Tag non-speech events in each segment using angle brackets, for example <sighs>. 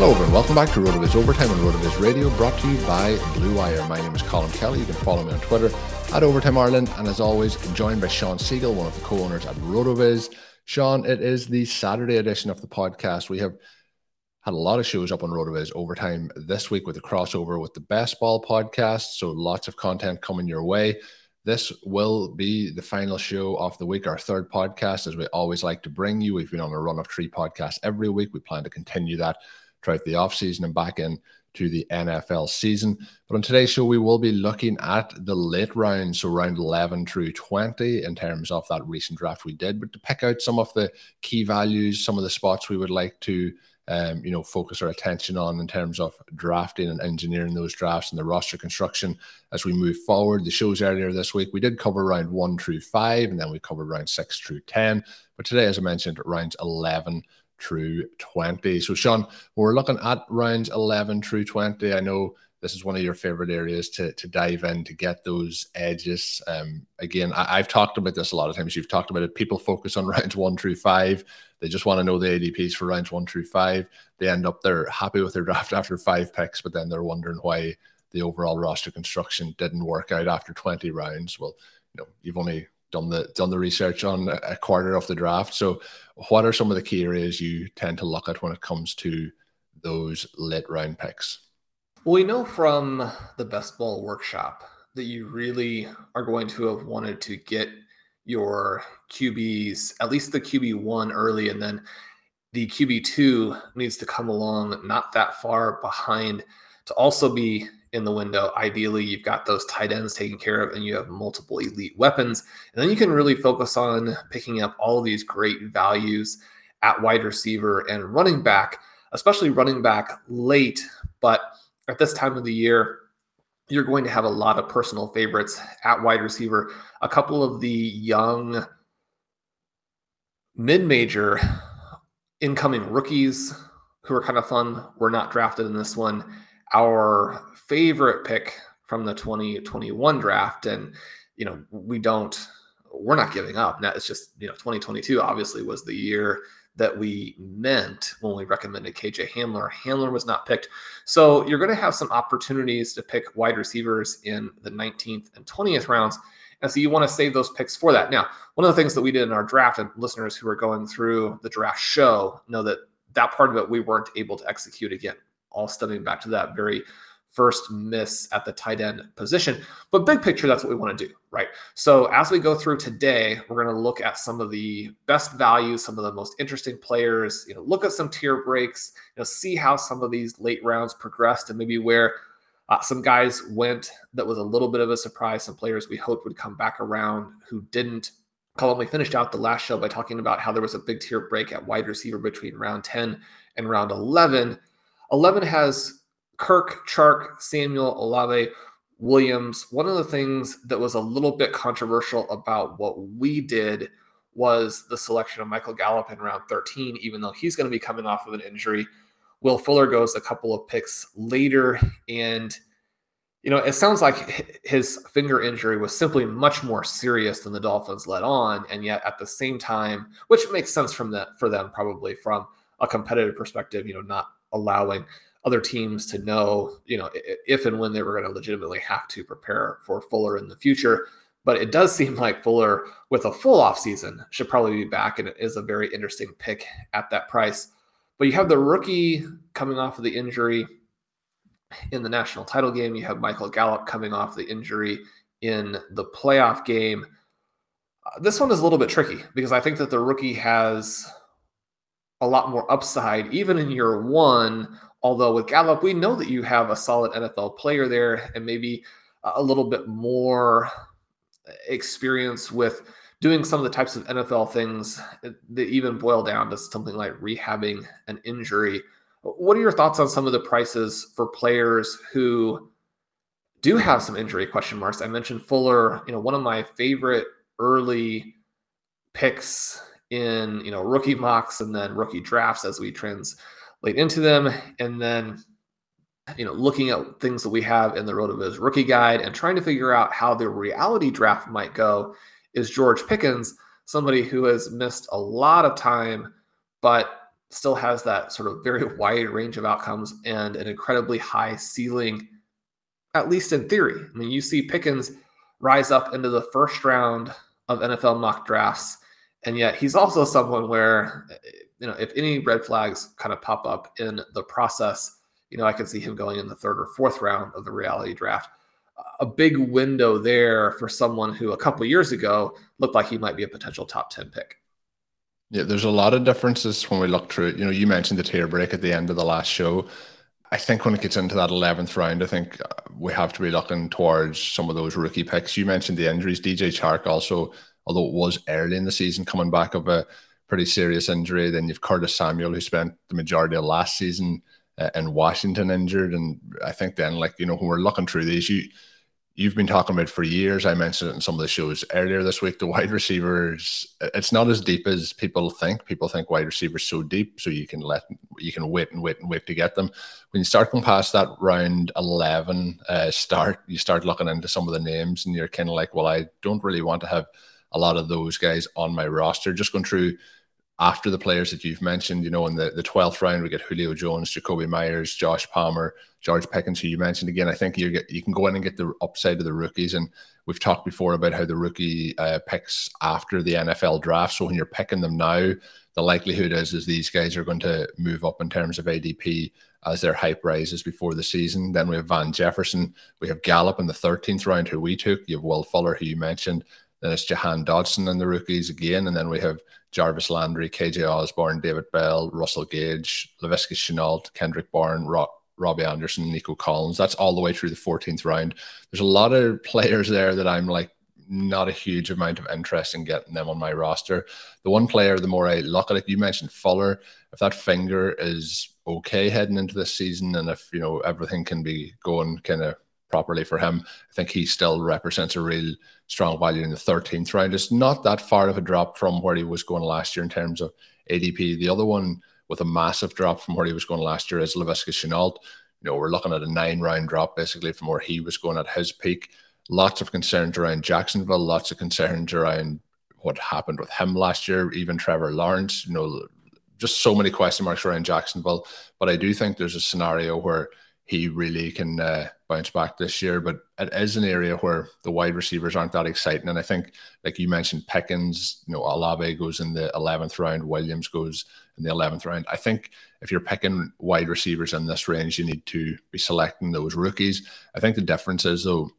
Hello, everyone. Welcome back to RotoViz Overtime on RotoViz Radio, brought to you by Blue Wire. My name is Colm Kelly. You can follow me on Twitter at Overtime Ireland, and as always, joined by Shawn Siegele, one of the co-owners at RotoViz. Shawn, it is the Saturday edition of the podcast. We have had a lot of shows up on RotoViz overtime this week with the crossover with the Best Ball podcast. So lots of content coming your way. This will be the final show of the week, our third podcast, as we always like to bring you. We've been on a run of three podcasts every week. We plan to continue that throughout the offseason and back in to the NFL season. But on today's show, we will be looking at the late rounds, so round 11 through 20, in terms of that recent draft we did, but to pick out some of the key values, some of the spots we would like to. Um, you know, focus our attention on in terms of drafting and engineering those drafts and the roster construction as we move forward. The shows earlier this week, we did cover round one through five, and then we covered round six through 10. But today, as I mentioned, rounds 11 through 20. So, Shawn, we're looking at rounds 11 through 20. I know this is one of your favorite areas to, to dive in to get those edges. Um, again, I, have talked about this a lot of times. You've talked about it. People focus on <laughs> rounds one through five. They just want to know the ADPs for rounds one through five. They end up, they're happy with their <laughs> draft after five picks, but then they're wondering why the overall roster construction didn't work out after 20 rounds. Well, you know, you've only done the done the research on a quarter of the draft. So, what are some of the key areas you tend to look at when it comes to those late round picks? Well, we know from the best ball workshop that you really are going to have wanted to get your QBs, at least the QB one early, and then the QB two needs to come along not that far behind to also be in the window. Ideally, you've got those tight ends taken care of and you have multiple elite weapons. And then you can really focus on picking up all these great values at wide receiver and running back, especially running back late. But at this time of the year, you're going to have a lot of personal favorites at wide receiver. A couple of the young mid major incoming rookies who are kind of fun were not drafted in this one our favorite pick from the 2021 draft. And, you know, we don't, we're not giving up. Now it's just, you know, 2022 obviously was the year that we meant when we recommended KJ Hamler. Hamler was not picked. So you're going to have some opportunities to pick wide receivers in the 19th and 20th rounds. And so you want to save those picks for that. Now, one of the things that we did in our draft, and listeners who are going through the draft show know that that part of it we weren't able to execute again all stemming back to that very first miss at the tight end position. But big picture, that's what we want to do, right? So as we go through today, we're going to look at some of the best values, some of the most interesting players, you know, look at some tier breaks, you know, see how some of these late rounds progressed and maybe where uh, some guys went that was a little bit of a surprise, some players we hoped would come back around who didn't. Colm, we finished out the last show by talking about how there was a big tier break at wide receiver between round 10 and round 11 11 has Kirk, Chark, Samuel, Olave, Williams. One of the things that was a little bit controversial about what we did was the selection of Michael Gallup in round 13, even though he's going to be coming off of an injury. Will Fuller goes a couple of picks later. And you know, it sounds like his finger injury was simply much more serious than the Dolphins let on, and yet at the same time, which makes sense from that for them probably from a competitive perspective, you know, not allowing other teams to know, you know, if and when they were going to legitimately have to prepare for Fuller in the future. But it does seem like Fuller, with a full offseason, should probably be back, and it is a very interesting pick at that price. But you have the rookie coming off of the injury in the national title game. You have Michael Gallup coming off the injury in the playoff game. Uh, this one is a little bit tricky because I think that the rookie has a lot more upside, even in year one, Although with Gallup, we know that you have a solid NFL player there and maybe a little bit more experience with doing some of the types of NFL things that even boil down to something like rehabbing an injury. What are your thoughts on some of the prices for players who do have some injury question marks? I mentioned Fuller, you know, one of my favorite early picks in, you know, rookie mocks and then rookie drafts as we translate into them, and then you know looking at things that we have in the RotoViz rookie guide and trying to figure out how the reality draft might go is George Pickens, somebody who has missed a lot of time, but still has that sort of very <laughs> wide range of outcomes and an incredibly high ceiling, at least in theory. I mean, you see Pickens rise up into the first round of NFL mock drafts, and yet he's also someone where you know, if any red flags kind of pop up in the process, you know, I could see him going in the third or fourth round of the reality draft. A big window there for someone who a couple years ago looked like he might be a potential top 10 pick. Yeah, there's a lot of differences when we look through it. You know, you mentioned the tier break at the end of the last show. I think when it gets into that 11th round, I think uh, we have to be looking towards some of those rookie picks. You mentioned the injuries. DJ Chark also, although it was early in the season, coming back of a pretty serious injury. Then you've Curtis Samuel, who spent the majority of last season uh, in Washington injured. And I think then, like, you know, when we're looking through these, you, you've been talking about for years. I mentioned it in some of the shows earlier this week. The wide receivers, it's not as deep as people think. People think wide receivers so deep, so you can let you can wait and wait and wait to get them. When you start going past that round eleven uh, start, you start looking into some of the names, and you're kind of like, well, I don't really want to have a lot of those guys on my roster. Just going through after the players that you've mentioned, you know, in the, the 12th round, we get Julio Jones, Jakobi Myers, Josh Palmer, George Pickens, who you mentioned again. I think you you can go in and get the upside of the rookies. And we've talked before about how the rookie uh, picks after the NFL draft. So when you're picking them now, the likelihood is is these guys are going to move up in terms of ADP as their hype rises before the season. Then we have Van Jefferson, we have Gallup in the 13th round, who we took. You have Will Fuller, who you mentioned. Then it's Jahan Dotson and the rookies again, and then we have Jarvis Landry, KJ Osborn, David Bell, Russell Gage, Laviska Shenault, Kendrick Bourne, Ro- Robbie Anderson, Nico Collins. That's all the way through the 14th round. There's a lot of players there that I'm like not a huge amount of interest in getting them on my roster. The one player, the more I look at it, you mentioned Fuller. If that finger is okay heading into this season, and if you know everything can be going kind of properly for him. I think he still represents a real strong value in the 13th round. It's not that far of a drop from where he was going last year in terms of ADP. The other one with a massive drop from where he was going last year is Laviska Shenault. You know, we're looking at a nine round drop basically from where he was going at his peak. Lots of concerns around Jacksonville, lots of concerns around what happened with him last year, even Trevor Lawrence, you know, just so many question marks around Jacksonville. But I do think there's a scenario where he really can uh, bounce back this year. But it is an area where the wide receivers aren't that exciting. And I think, like you mentioned, Pickens, you know, Olave goes in the 11th round, Williams goes in the 11th round. I think if you're picking wide receivers in this range, you need to be selecting those rookies. I think the difference is, though,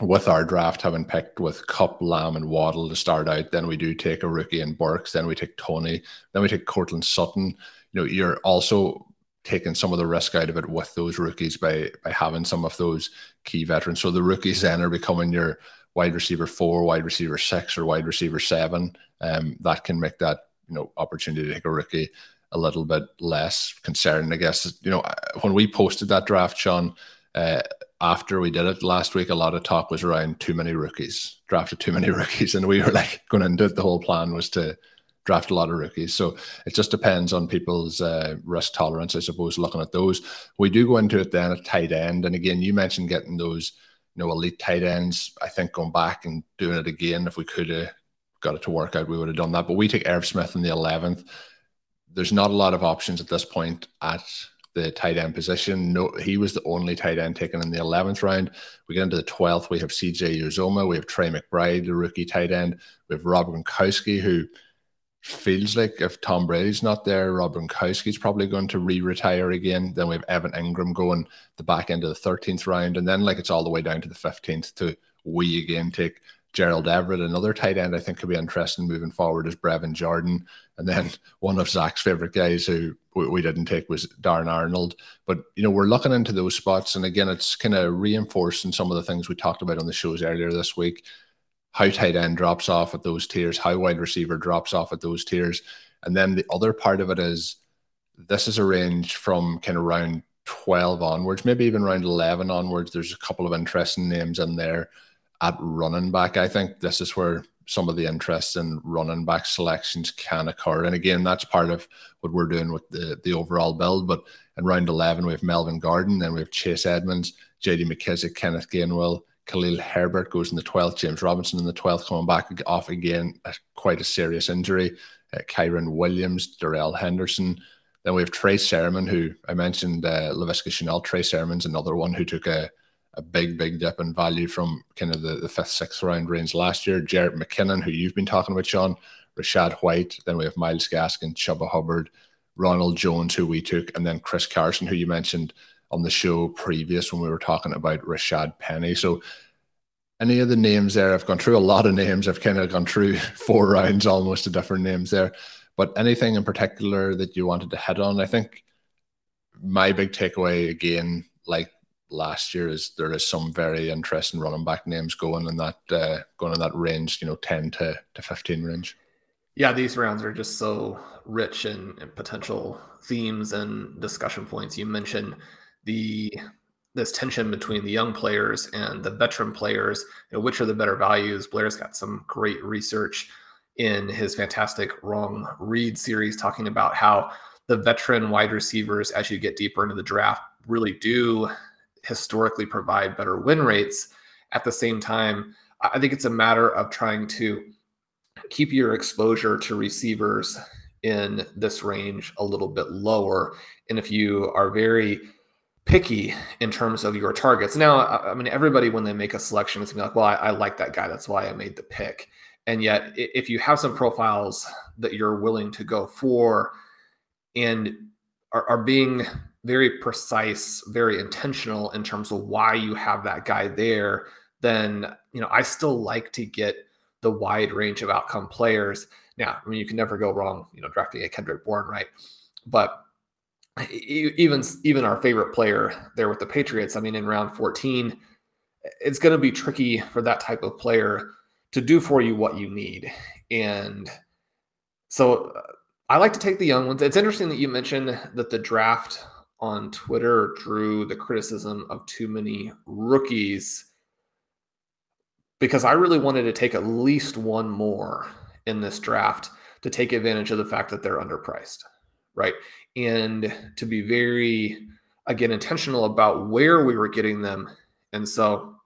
with our draft having picked with Kupp, Lamb, and Waddle to start out, then we do take a rookie in Burks, then we take Tony, then we take Courtland Sutton. You know, you're also taking some of the risk out of it with those rookies by by having some of those key veterans. So the rookies then are becoming your wide receiver four, wide receiver six, or wide receiver seven. Um, that can make that you know opportunity to take a rookie a little bit less concerning, I guess. You know, when we posted that draft, Shawn, uh, after we did it last week, a lot of talk was around too many rookies, drafted too many <laughs> rookies, and we were like going into it. The whole plan was to draft a lot of rookies. So it just depends on people's uh, risk tolerance, I suppose, looking at those. We do go into it then at tight end. And again, you mentioned getting those, you know, elite tight ends. I think going back and doing it again, if we could have got it to work out, we would have done that. But we take Irv Smith in the 11th. There's not a lot of options at this point at the tight end position. No, he was the only tight end taken in the 11th round. We get into the 12th. We have CJ Uzomah. We have Trey McBride, the rookie tight end. We have Rob Gronkowski, who feels like if Tom Brady's not there, Rob Gronkowski's probably going to re-retire again. Then we have Evan Engram going the back end of the 13th round, and then like it's all the way down to the 15th to we again take Gerald Everett, another tight end I think could be interesting moving forward is Brevin Jordan. And then <laughs> one of Zach's favorite guys who we didn't take was Darren Arnold. But, you know, we're looking into those spots. And again, it's kind of reinforcing some of the things we talked about on the shows earlier this week how tight end drops off at those tiers, how wide receiver drops off at those tiers. And then the other part of it is this is a range from kind of round 12 onwards, maybe even round 11 onwards. There's a couple of interesting names in there at running back. I think this is where some of the interest in running back selections can occur. And again, that's part of what we're doing with the, the overall build. But in round 11, we have Melvin Gordon, then we have Chase Edmonds, JD McKissic, Kenneth Gainwell, Khalil Herbert goes in the 12th, James Robinson in the 12th, coming back off again, quite a serious injury. Uh, Kyren Williams, Darrell Henderson. Then we have Trey Sermon, who I mentioned, uh, Laviska Shenault. Trey Sermon's another one who took a, a big, big dip in value from kind of the, the fifth, sixth round range last year. Jerick McKinnon, who you've been talking about, Shawn. Rachaad White. Then we have Myles Gaskin, Chuba Hubbard, Ronald Jones, who we took, and then Chris Carson, who you mentioned on the show previous when we were talking about Rashaad Penny. So any of the names there, I've gone through a lot of names. I've kind of gone through <laughs> four rounds almost of different names there. But anything in particular that you wanted to hit on? I think my big takeaway again, like last year, is there is some very interesting running back names going in that uh, going in that range, you know, ten to to fifteen range. Yeah, these rounds are just so rich in, in potential themes and discussion points. You mentioned the this tension between the young players and the veteran players. You know, which are the better values? Blair's got some great research in his fantastic Wrong Read series, talking about how the veteran wide receivers, as you get deeper into the draft, really do historically provide better win rates. At the same time, I think it's a matter of trying to keep your exposure to receivers in this range a little bit lower. And if you are very picky in terms of your targets. Now, I mean, everybody when they make a selection, it's gonna be like, well, I, I, like that guy, that's why I made the pick. And yet, if you have some profiles that you're willing to go for, and are, are being very precise, very intentional in terms of why you have that guy there, then you know I still like to get the wide range of outcome players. Now, I mean, you can never go wrong, you know, drafting a Kendrick Bourne, right? But even even our favorite player there with the Patriots. I mean, in round 14, it's going to be tricky for that type of player to do for you what you need. And so uh, I like to take the young ones. It's interesting that you mentioned that the draft on Twitter drew the criticism of too many rookies because I really wanted to take at least one more in this draft to take advantage of the fact that they're underpriced, right? and to be very again intentional about where we were getting them. And so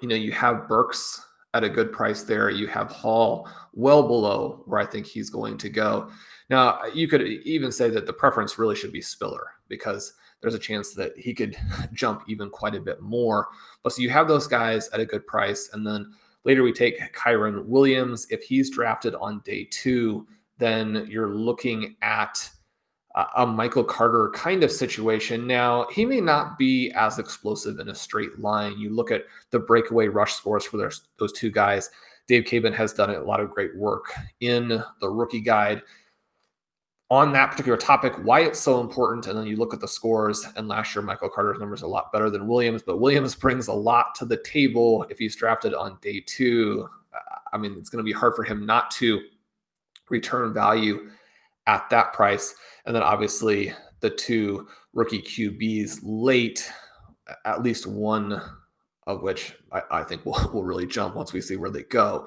you know you have burks at a good price there. You have hall well below where i think he's going to go. Now you could even say that the preference really should be spiller because there's a chance that he could <laughs> jump even quite a bit more. But so you have those guys at a good price. And then later we take Kyren williams. If he's drafted on day two then you're looking at a Michael Carter kind of situation. Now, he may not be as explosive in a straight line. You look at the breakaway rush scores for those, those two guys. Dave Caban has done a lot of great work in the rookie guide on that particular topic, why it's so important. And then you look at the scores, and last year, Michael Carter's numbers are a lot better than Williams, but Williams <laughs> brings a lot to the table if he's drafted on day two. I mean, it's going to be hard for him not to return value at that price. And then obviously the two rookie QBs late, at least one of which I, I think will, <laughs> will really jump once we see where they go.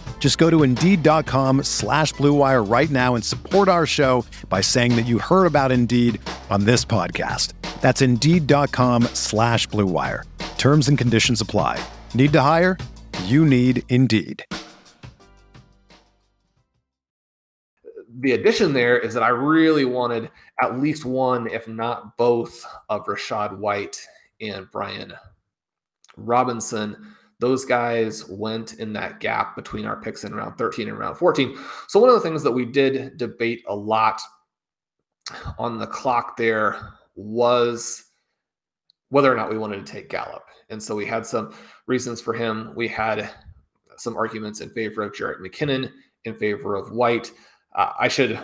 Just go to Indeed.com slash BlueWire right now and support our show by saying that you heard about Indeed on this podcast. That's Indeed.com slash BlueWire. Terms and conditions apply. Need to hire? You need Indeed. The addition there is that I really wanted at least one, if not both, of Rashad White and Brian Robinson those guys went in that gap between our picks in round 13 and round 14. So, one of the things that we did debate a lot on the clock there was whether or not we wanted to take Gallup. And so we had some reasons for him. We had some arguments in favor of Jerick McKinnon, in favor of White. Uh, I should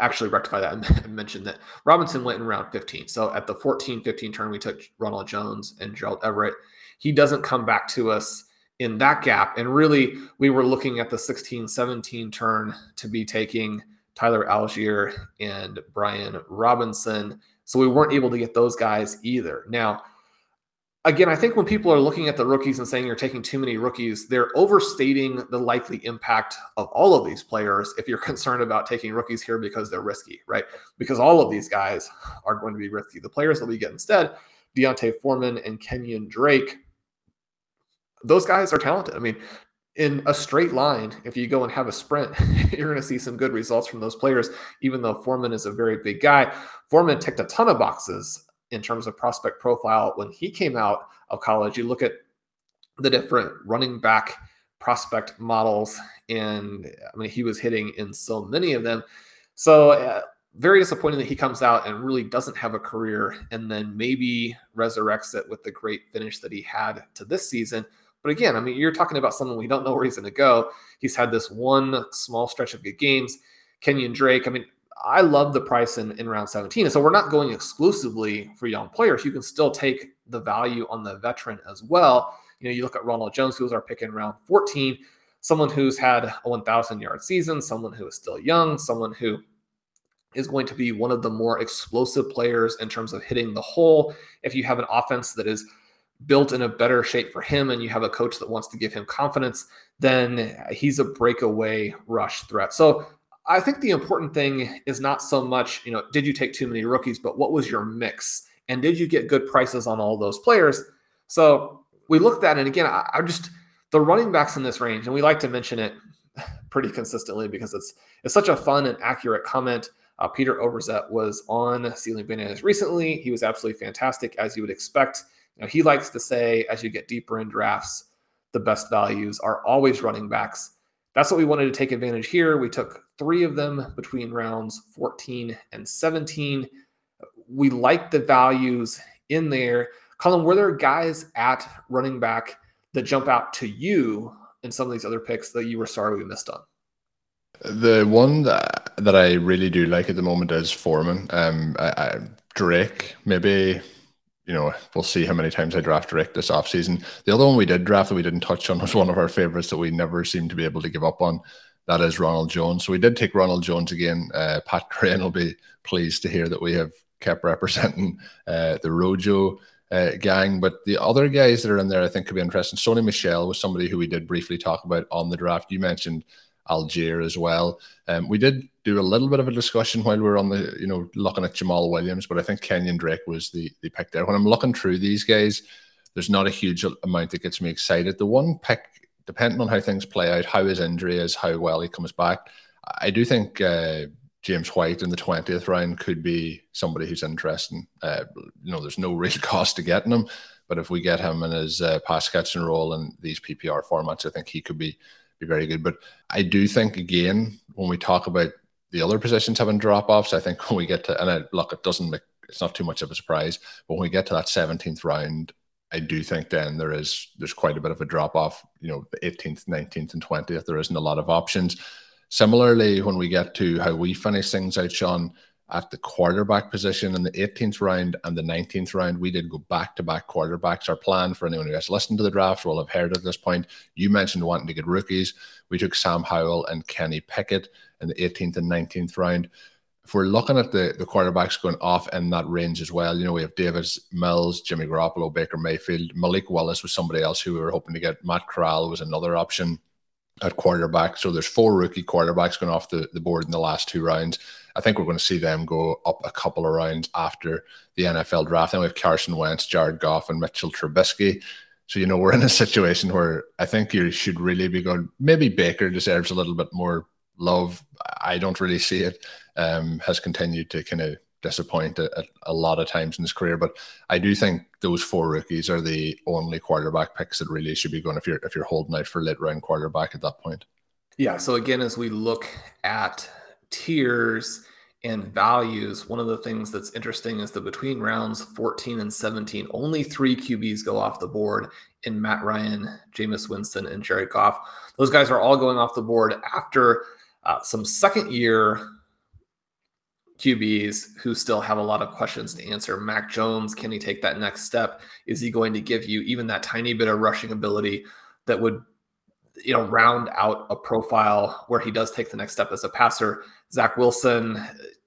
actually rectify that <laughs> and mention that Robinson went in round 15. So at the 14 15 turn, we took Ronald Jones and Gerald Everett he doesn't come back to us in that gap. And really, we were looking at the 16 17 turn to be taking Tyler Allgeier and Brian Robinson. So we weren't able to get those guys either. Now, again, I think when people are looking at the rookies and saying you're taking too many rookies, they're overstating the likely impact of all of these players if you're <laughs> concerned about taking rookies here because they're risky, right? Because all of these guys are going to be risky. The players that we get instead, D'Onta Foreman and Kenyan Drake, those guys are talented. I mean, in a straight line, if you go and have a sprint, <laughs> you're going to see some good results from those players, even though Foreman is a very big guy. Foreman ticked a ton of boxes in terms of prospect profile when he came out of college. You look at the different running back prospect models, and I mean, he was hitting in so many of them. So, uh, very disappointing that he comes out and really doesn't have a career and then maybe resurrects it with the great finish that he had to this season. But again, I mean, you're talking about someone we don't know where he's going to go. He's had this one small stretch of good games. Kenyan Drake, I mean, I love the price in, in round 17. And so we're not going exclusively for young players. You can still take the value on the veteran as well. You know, you look at Ronald Jones, who was our pick in round 14, someone who's had a 1,000 yard season, someone who is still young, someone who is going to be one of the more explosive players in terms of hitting the hole. If you have an offense that is built in a better shape for him and you have a coach that wants to give him confidence, then he's a breakaway rush threat. So I think the important thing is not so much, you know, did you take too many rookies, but what was your mix? And did you get good prices on all those players? So we looked at. And again, I, I just, the running backs in this range, and we like to mention it <laughs> pretty consistently because it's it's such a fun and accurate comment. Uh, Peter Overzet was on Ceiling Bananas recently. He was absolutely fantastic, as you would expect. Know, he likes to say as you get deeper in drafts, the best values are always running backs. That's what we wanted to take advantage here. We took three of them between rounds 14 and 17. We like the values in there. Colm, were there guys at running back that jump out to you in some of these other picks that you were sorry we missed on? The one that, that I really do like at the moment is Foreman. Um, I, I, Drake, maybe you know, we'll see how many times I draft Rick this offseason. The other one we did draft that we didn't touch on <laughs> was one of our favorites that we never seem to be able to give up on. that is Ronald Jones. So we did take Ronald Jones again. Uh, Pat <laughs> Crane will be pleased to hear that we have kept representing uh, the Rojo uh, gang. But the other guys that are in there, I think, could be interesting. Sony Michel was somebody who we did briefly talk about on the draft. You mentioned Allgeier as well. Um, we did do a little bit of a discussion while we're on the, you know, looking at Jamaal Williams, but I think Kenyan Drake was the the pick there. When I'm looking through these guys, there's not a huge amount that gets me excited. The one pick, depending on how things play out, how his injury is, how well he comes back, I do think uh, James White in the 20th round could be somebody who's interesting. Uh, you know, there's no <laughs> real cost to getting him, but if we get him in his uh, pass catching role in these PPR formats, I think he could be be very good. But I do think again when we talk about the other positions having drop offs, I think <laughs> when we get to and I, look, it doesn't make it's not too much of a surprise, but when we get to that 17th round, I do think then there is there's quite a bit of a drop off. You know, the 18th, 19th, and 20th, there isn't a lot of options. Similarly, when we get to how we finish things out, Shawn, at the quarterback position in the 18th round and the 19th round, we did go back to back quarterbacks. Our plan for anyone who has listened to the draft will have heard at this point. You mentioned wanting to get rookies. We took Sam Howell and Kenny Pickett in the 18th and 19th round. If we're looking at the, the quarterbacks going off in that range as well, you know, we have Davis Mills, Jimmy Garoppolo, Baker Mayfield, Malik Willis was somebody else who we were hoping to get. Matt Corral was another option at quarterback. So there's four rookie quarterbacks going off the, the board in the last two rounds. I think we're going to see them go up a couple of rounds after the NFL draft. Then we have Carson Wentz, Jared Goff, and Mitchell Trubisky. So, you know, we're in a situation where I think you should really be going. Maybe Baker deserves a little bit more love. I don't really see it. Um, has continued to kind of disappoint a, a, lot of times in his career. But I do think those four rookies are the only quarterback picks that really should be going if you're if you're holding out for late round quarterback at that point. Yeah. So again, as we look at tiers and values, one of the things that's interesting is that between rounds 14 and 17, only three QBs go off the board in Matt Ryan, Jameis Winston, and Jared Goff. Those guys are all going off the board after uh, some second year QBs who still have a lot of questions to answer. Mac Jones, can he take that next step? Is he going to give you even that tiny bit of rushing ability that would, you know, round out a profile where he does take the next step as a passer? Zach Wilson,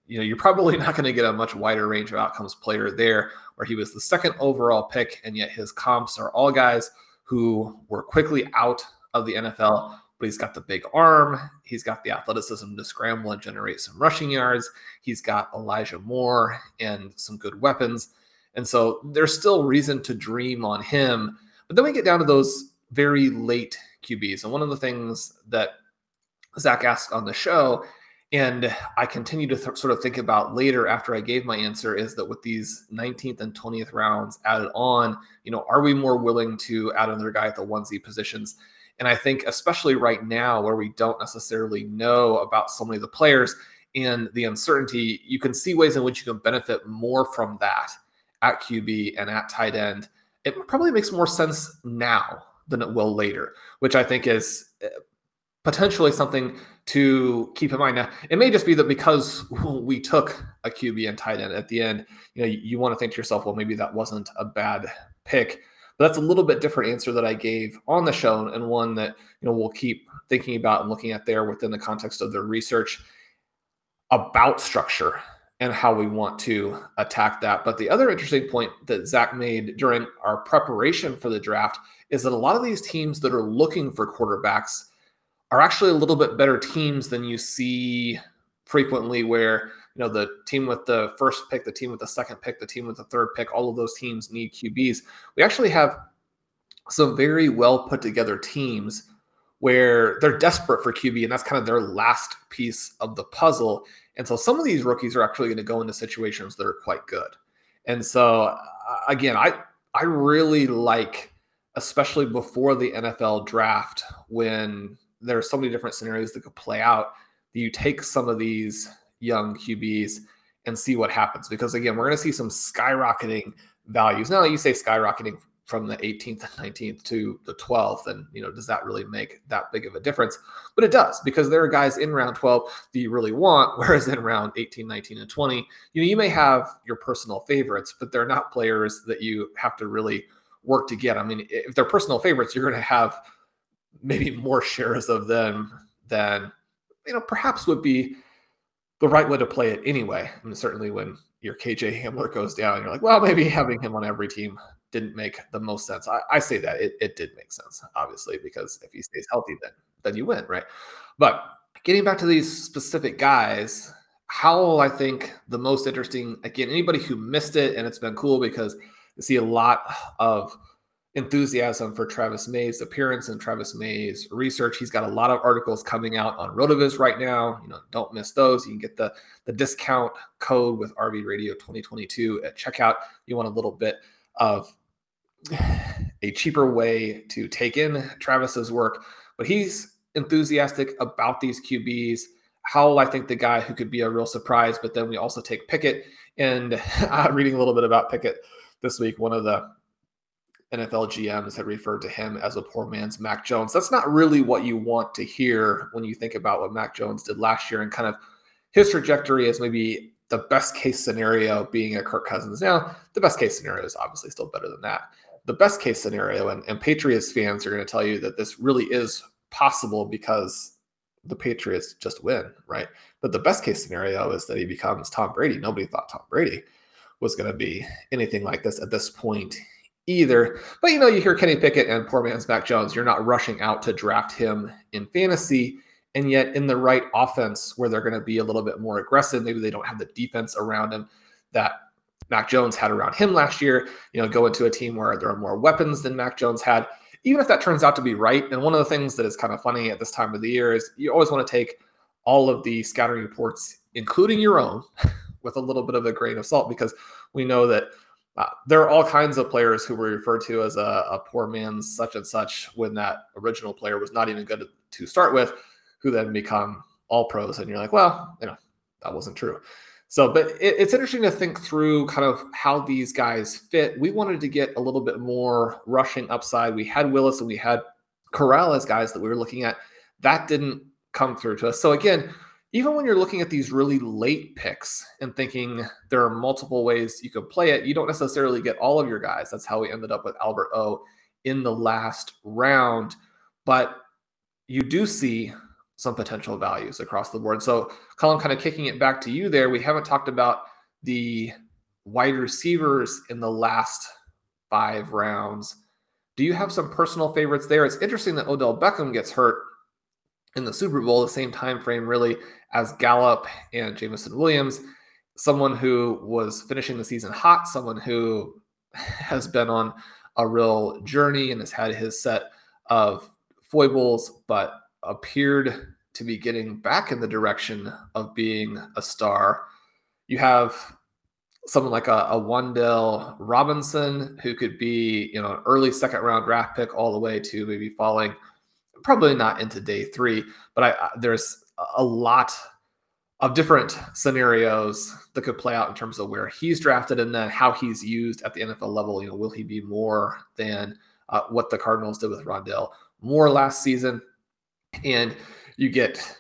you know, you're probably <laughs> not going to get a much wider range of outcomes player there, where he was the second overall pick, and yet his comps are all guys who were quickly out of the NFL but he's got the big arm. He's got the athleticism to scramble and generate some rushing yards. He's got Elijah Moore and some good weapons. And so there's still reason to dream on him. But then we get down to those very late QBs. And one of the things that Zach asked on the show, and I continue to th- sort of think about later after I gave my answer, is that with these 19th and 20th rounds added on, you know, are we more willing to add another guy at the onesie positions? And I think, especially right now, where we don't necessarily know about so many of the players and the uncertainty, you can see ways in which you can benefit more from that at QB and at tight end. It probably makes more sense now than it will later, which I think is eh, potentially something to keep in mind. Now, it may just be that because <laughs> we took a QB and tight end at the end, you know, you, you want to think to yourself, well, maybe that wasn't a bad pick. But that's a little bit different answer that I gave on the show, and one that you know we'll keep thinking about and looking at there within the context of the research about structure and how we want to attack that. But the other interesting point that Zach made during our preparation for the draft is that a lot of these teams that are looking for quarterbacks are actually a little bit better teams than you see frequently where you know the team with the first pick, the team with the second pick, the team with the third pick, all of those teams need QBs. We actually have some very well put together teams where they're desperate for QB, and that's kind of their last piece of the puzzle. And so some of these rookies are actually going to go into situations that are quite good. And so uh, again, I I really like, especially before the NFL draft, when there are so many different scenarios that could play out. You take some of these young QBs and see what happens. Because again, we're going to see some skyrocketing values. Now, you say skyrocketing from the 18th and 19th to the 12th, and you know, does that really make that big of a difference? But it does because there are guys in round 12 that you really want, <laughs> whereas in round 18, 19, and 20, you know, you may have your personal favorites, but they're not players that you have to really work to get. I mean, if they're personal favorites, you're going to have maybe more shares of them than you know, perhaps would be the right way to play it anyway. I mean, certainly when your KJ Hamler goes down, you're like, well, maybe having him on every team didn't make the most sense. I, I say that it, it did make sense, obviously, because if he stays healthy, then then you win, right? But getting back to these specific guys, Howell, I think the most interesting, again, anybody who missed it, and it's been cool because you see a lot of enthusiasm for Travis May's appearance and Travis May's research. He's got a lot of articles coming out on Rotoviz right now. You know, don't miss those. You can get the the discount code with RV Radio 2022 at checkout. You want a little bit of <sighs> a cheaper way to take in Travis's work, but he's enthusiastic about these QBs. Howell, I think the guy who could be a real surprise, but then we also take Pickett and <laughs> uh, reading a little bit about Pickett this week, one of the NFL GMs had referred to him as a poor man's Mac Jones. That's not really what you want to hear when you think about what Mac Jones did last year and kind of his trajectory as maybe the best case scenario being a Kirk Cousins. Now, the best case scenario is obviously still better than that. The best case scenario, and, and Patriots fans are going to tell you that this really is possible because the Patriots just win, right? But the best case scenario is that he becomes Tom Brady. Nobody thought Tom Brady was going to be anything like this at this point either. But you know, you hear Kenny Pickett and poor man's Mac Jones. You're not rushing out to draft him in fantasy. And yet, in the right offense where they're going to be a little bit more aggressive, maybe they don't have the defense around him that Mac Jones had around him last year. You know, go into a team where there are more weapons than Mac Jones had. Even if that turns out to be right, and one of the things that is kind of funny at this time of the year is you always want to take all of the scouting reports, including your own, <laughs> with a little bit of a grain of salt because we know that uh, there are all kinds of players who were referred to as a, a, poor man's such and such when that original player was not even good to start with, who then become all pros. And you're like, well, you know, that wasn't true. So, but it, it's interesting to think through kind of how these guys fit. We wanted to get a little bit more rushing upside. We had Willis and we had Corral as guys that we were looking at. That didn't come through to us. So, again, even when you're looking at these really late picks and thinking there are multiple ways you could play it, you don't necessarily get all of your guys. That's how we ended up with Albert O in the last round. But you do see some potential values across the board. So, Colm, kind of kicking it back to you there, we haven't talked about the wide receivers in the last five rounds. Do you have some personal favorites there? It's interesting that Odell Beckham gets hurt in the Super Bowl, the same time frame really as Gallup and Jameson Williams, someone who was finishing the season hot, someone who <laughs> has been on a real journey and has had his set of foibles, but appeared to be getting back in the direction of being a star. You have someone like a, a Wan'Dale Robinson who could be, you know, an early second round draft pick all the way to maybe falling – probably not into day three, but I, I, there's a lot of different scenarios that could play out in terms of where he's drafted and then how he's used at the NFL level. You know, will he be more than uh, what the Cardinals did with Rondale Moore last season? And you get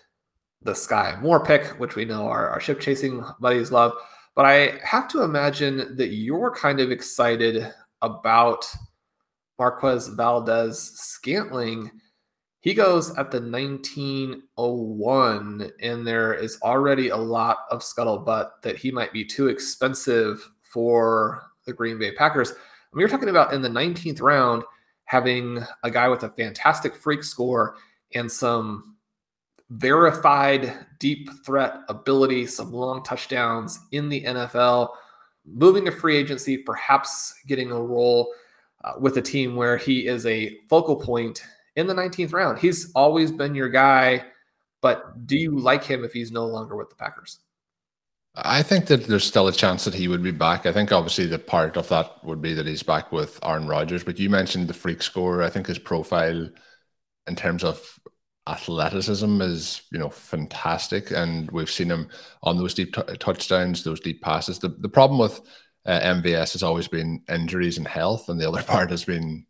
the Sky Moore pick, which we know our, our ship chasing buddies love. But I have to imagine that you're kind of excited about Marquez Valdez Scantling he goes at the 1901, and there is already a lot of scuttlebutt that he might be too expensive for the Green Bay Packers. I mean, you're talking about in the 19th round having a guy with a fantastic freak score and some verified deep threat ability, some long touchdowns in the NFL, moving to free agency, perhaps getting a role uh, with a team where he is a focal point in the 19th round. He's always been your guy, but do you like him if he's no longer with the Packers? I think that there's still a chance that he would be back. I think obviously the part of that would be that he's back with Aaron Rodgers, but you mentioned the freak score. I think his profile in terms of athleticism is, you know, fantastic. And we've seen him on those deep t- touchdowns, those deep passes. The, the problem with uh, MVS has always been injuries and health, and the other <laughs> part has been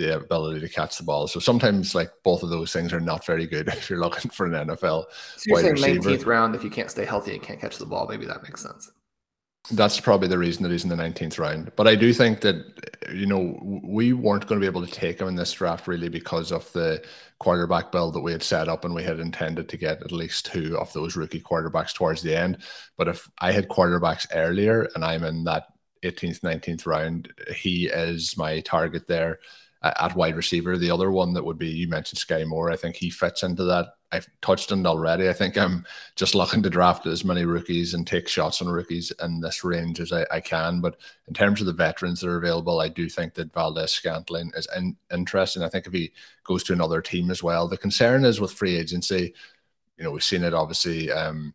the ability to catch the ball. So sometimes like both of those things are not very good <laughs> if you're looking for an NFL. So you're saying receiver. 19th round if you can't stay healthy and can't catch the ball, maybe that makes sense. that's probably the reason that he's in the 19th round. But I do think that, you know, we weren't going to be able to take him in this draft really because of the quarterback build that we had set up and we had intended to get at least two of those rookie quarterbacks towards the end. But if I had quarterbacks earlier and I'm in that 18th, 19th round, he is my target there at wide receiver. The other one that would be, you mentioned Sky Moore. I think he fits into that I've touched on it already. I think I'm just looking to draft as many rookies and take shots on rookies in this range as I, I can. But in terms of the veterans that are available, I do think that Valdes-Scantling is in, interesting. I think if he goes to another team as well, the concern is with free agency. You know, we've seen it obviously um,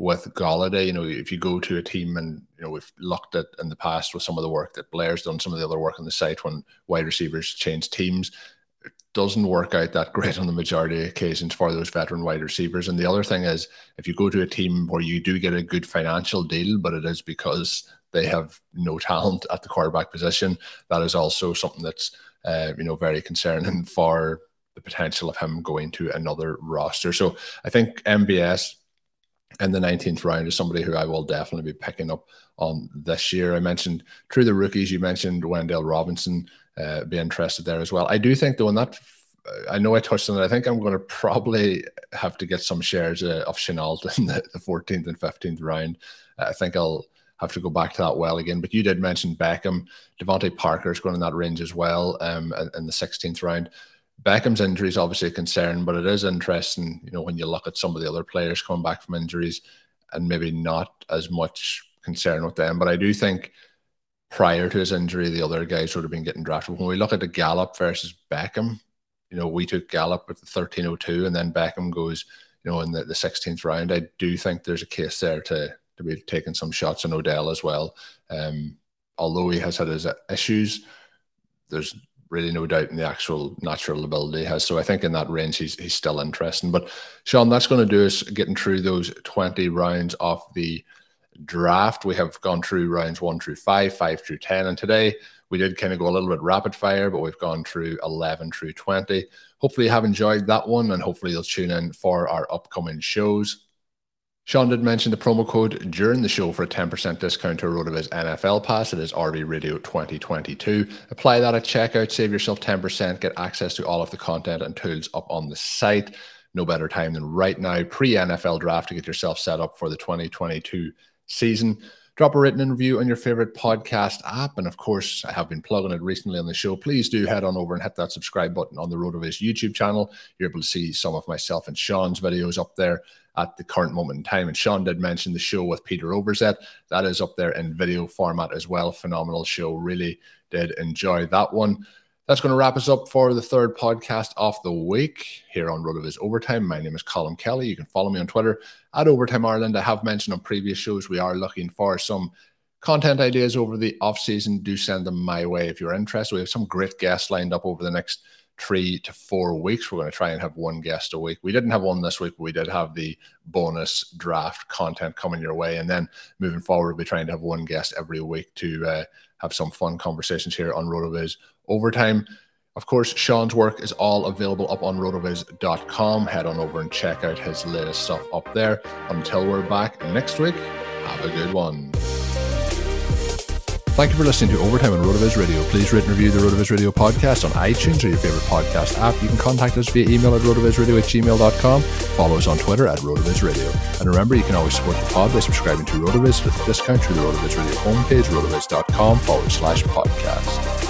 with Golladay. You know, if you go to a team and you know we've looked at in the past with some of the work that Blair's done, some of the other work on the site when wide receivers change teams it doesn't work out that great on the majority of occasions for those veteran wide receivers. And the other thing is, if you go to a team where you do get a good financial deal, but it is because they have no talent at the quarterback position, that is also something that's uh, you know very concerning <laughs> for the potential of him going to another roster. So I think MVS in the 19th round is somebody who I will definitely be picking up on this year. I mentioned through the rookies, you mentioned Wan'Dale Robinson uh, be interested there as well. I do think though, in that I know I touched on it. I think I'm going to probably have to get some shares uh, of Shenault <laughs> in the, the, 14th and 15th round. I think I'll have to go back to that well again. But you did mention Beckham. DeVante Parker is going in that range as well um, in the 16th round. Beckham's injury is obviously a concern, but it is interesting, you know, when you look at some of the other players coming back from injuries and maybe not as much concern with them. But I do think prior to his injury, the other guys would have been getting drafted. When we look at the Gallup versus Beckham, you know, we took Gallup at the 1302 and then Beckham goes, you know, in the, the 16th round. I do think there's a case there to to be taking some shots on Odell as well. Um, although he has had his issues, there's really no doubt in the actual natural ability he has. So I think in that range, he's, he's still interesting. But Shawn, that's going to do us getting through those 20 rounds of the draft. We have gone through rounds one through five, five through 10. And today we did kind of go a little bit rapid fire, but we've gone through 11 through 20. Hopefully, you have enjoyed that one, and hopefully, you'll tune in for our upcoming shows. Shawn did mention the promo code during the show for a 10% discount to RotoViz NFL Pass. It is RV Radio 2022. Apply that at checkout, save yourself 10%, get access to all of the content and tools up on the site. No better time than right now, pre NFL draft, to get yourself set up for the 2022 season. Drop a written review on your favorite podcast app. And of course, I have been plugging it recently on the show. Please do head on over and hit that subscribe button on the RotoViz YouTube channel. You're able to see some of myself and Shawn's videos up there at the current moment in time. And Shawn did mention the show with Peter Overzet. That is up there in video format as well. Phenomenal show. Really did enjoy that one. That's going to wrap us up for the third podcast of the week here on RotoViz Overtime. My name is Colm Kelly. You can follow me on Twitter at Overtime Ireland. I have mentioned on previous shows we are looking for some content ideas over the off season. Do send them my way if you're interested. We have some great guests lined up over the next three to four weeks. We're going to try and have one guest a week. We didn't have one this week, but we did have the bonus draft content coming your way. And then moving forward, we'll be trying to have one guest every week to uh, have some fun conversations here on RotoViz overtime. Of course, Shawn's work is all available up on rotoviz.com. Head on over and check out his latest stuff up there. Until we're back next week, have a good one. Thank you for listening to Overtime on RotoViz Radio. Please rate and review the RotoViz Radio podcast on iTunes or your favorite podcast app. You can contact us via email at rotovizradio at gmail.com. Follow us on Twitter at RotoViz Radio. And remember, you can always support the pod by subscribing to RotoViz with a discount through the RotoViz Radio homepage, rotoviz.com forward slash podcast.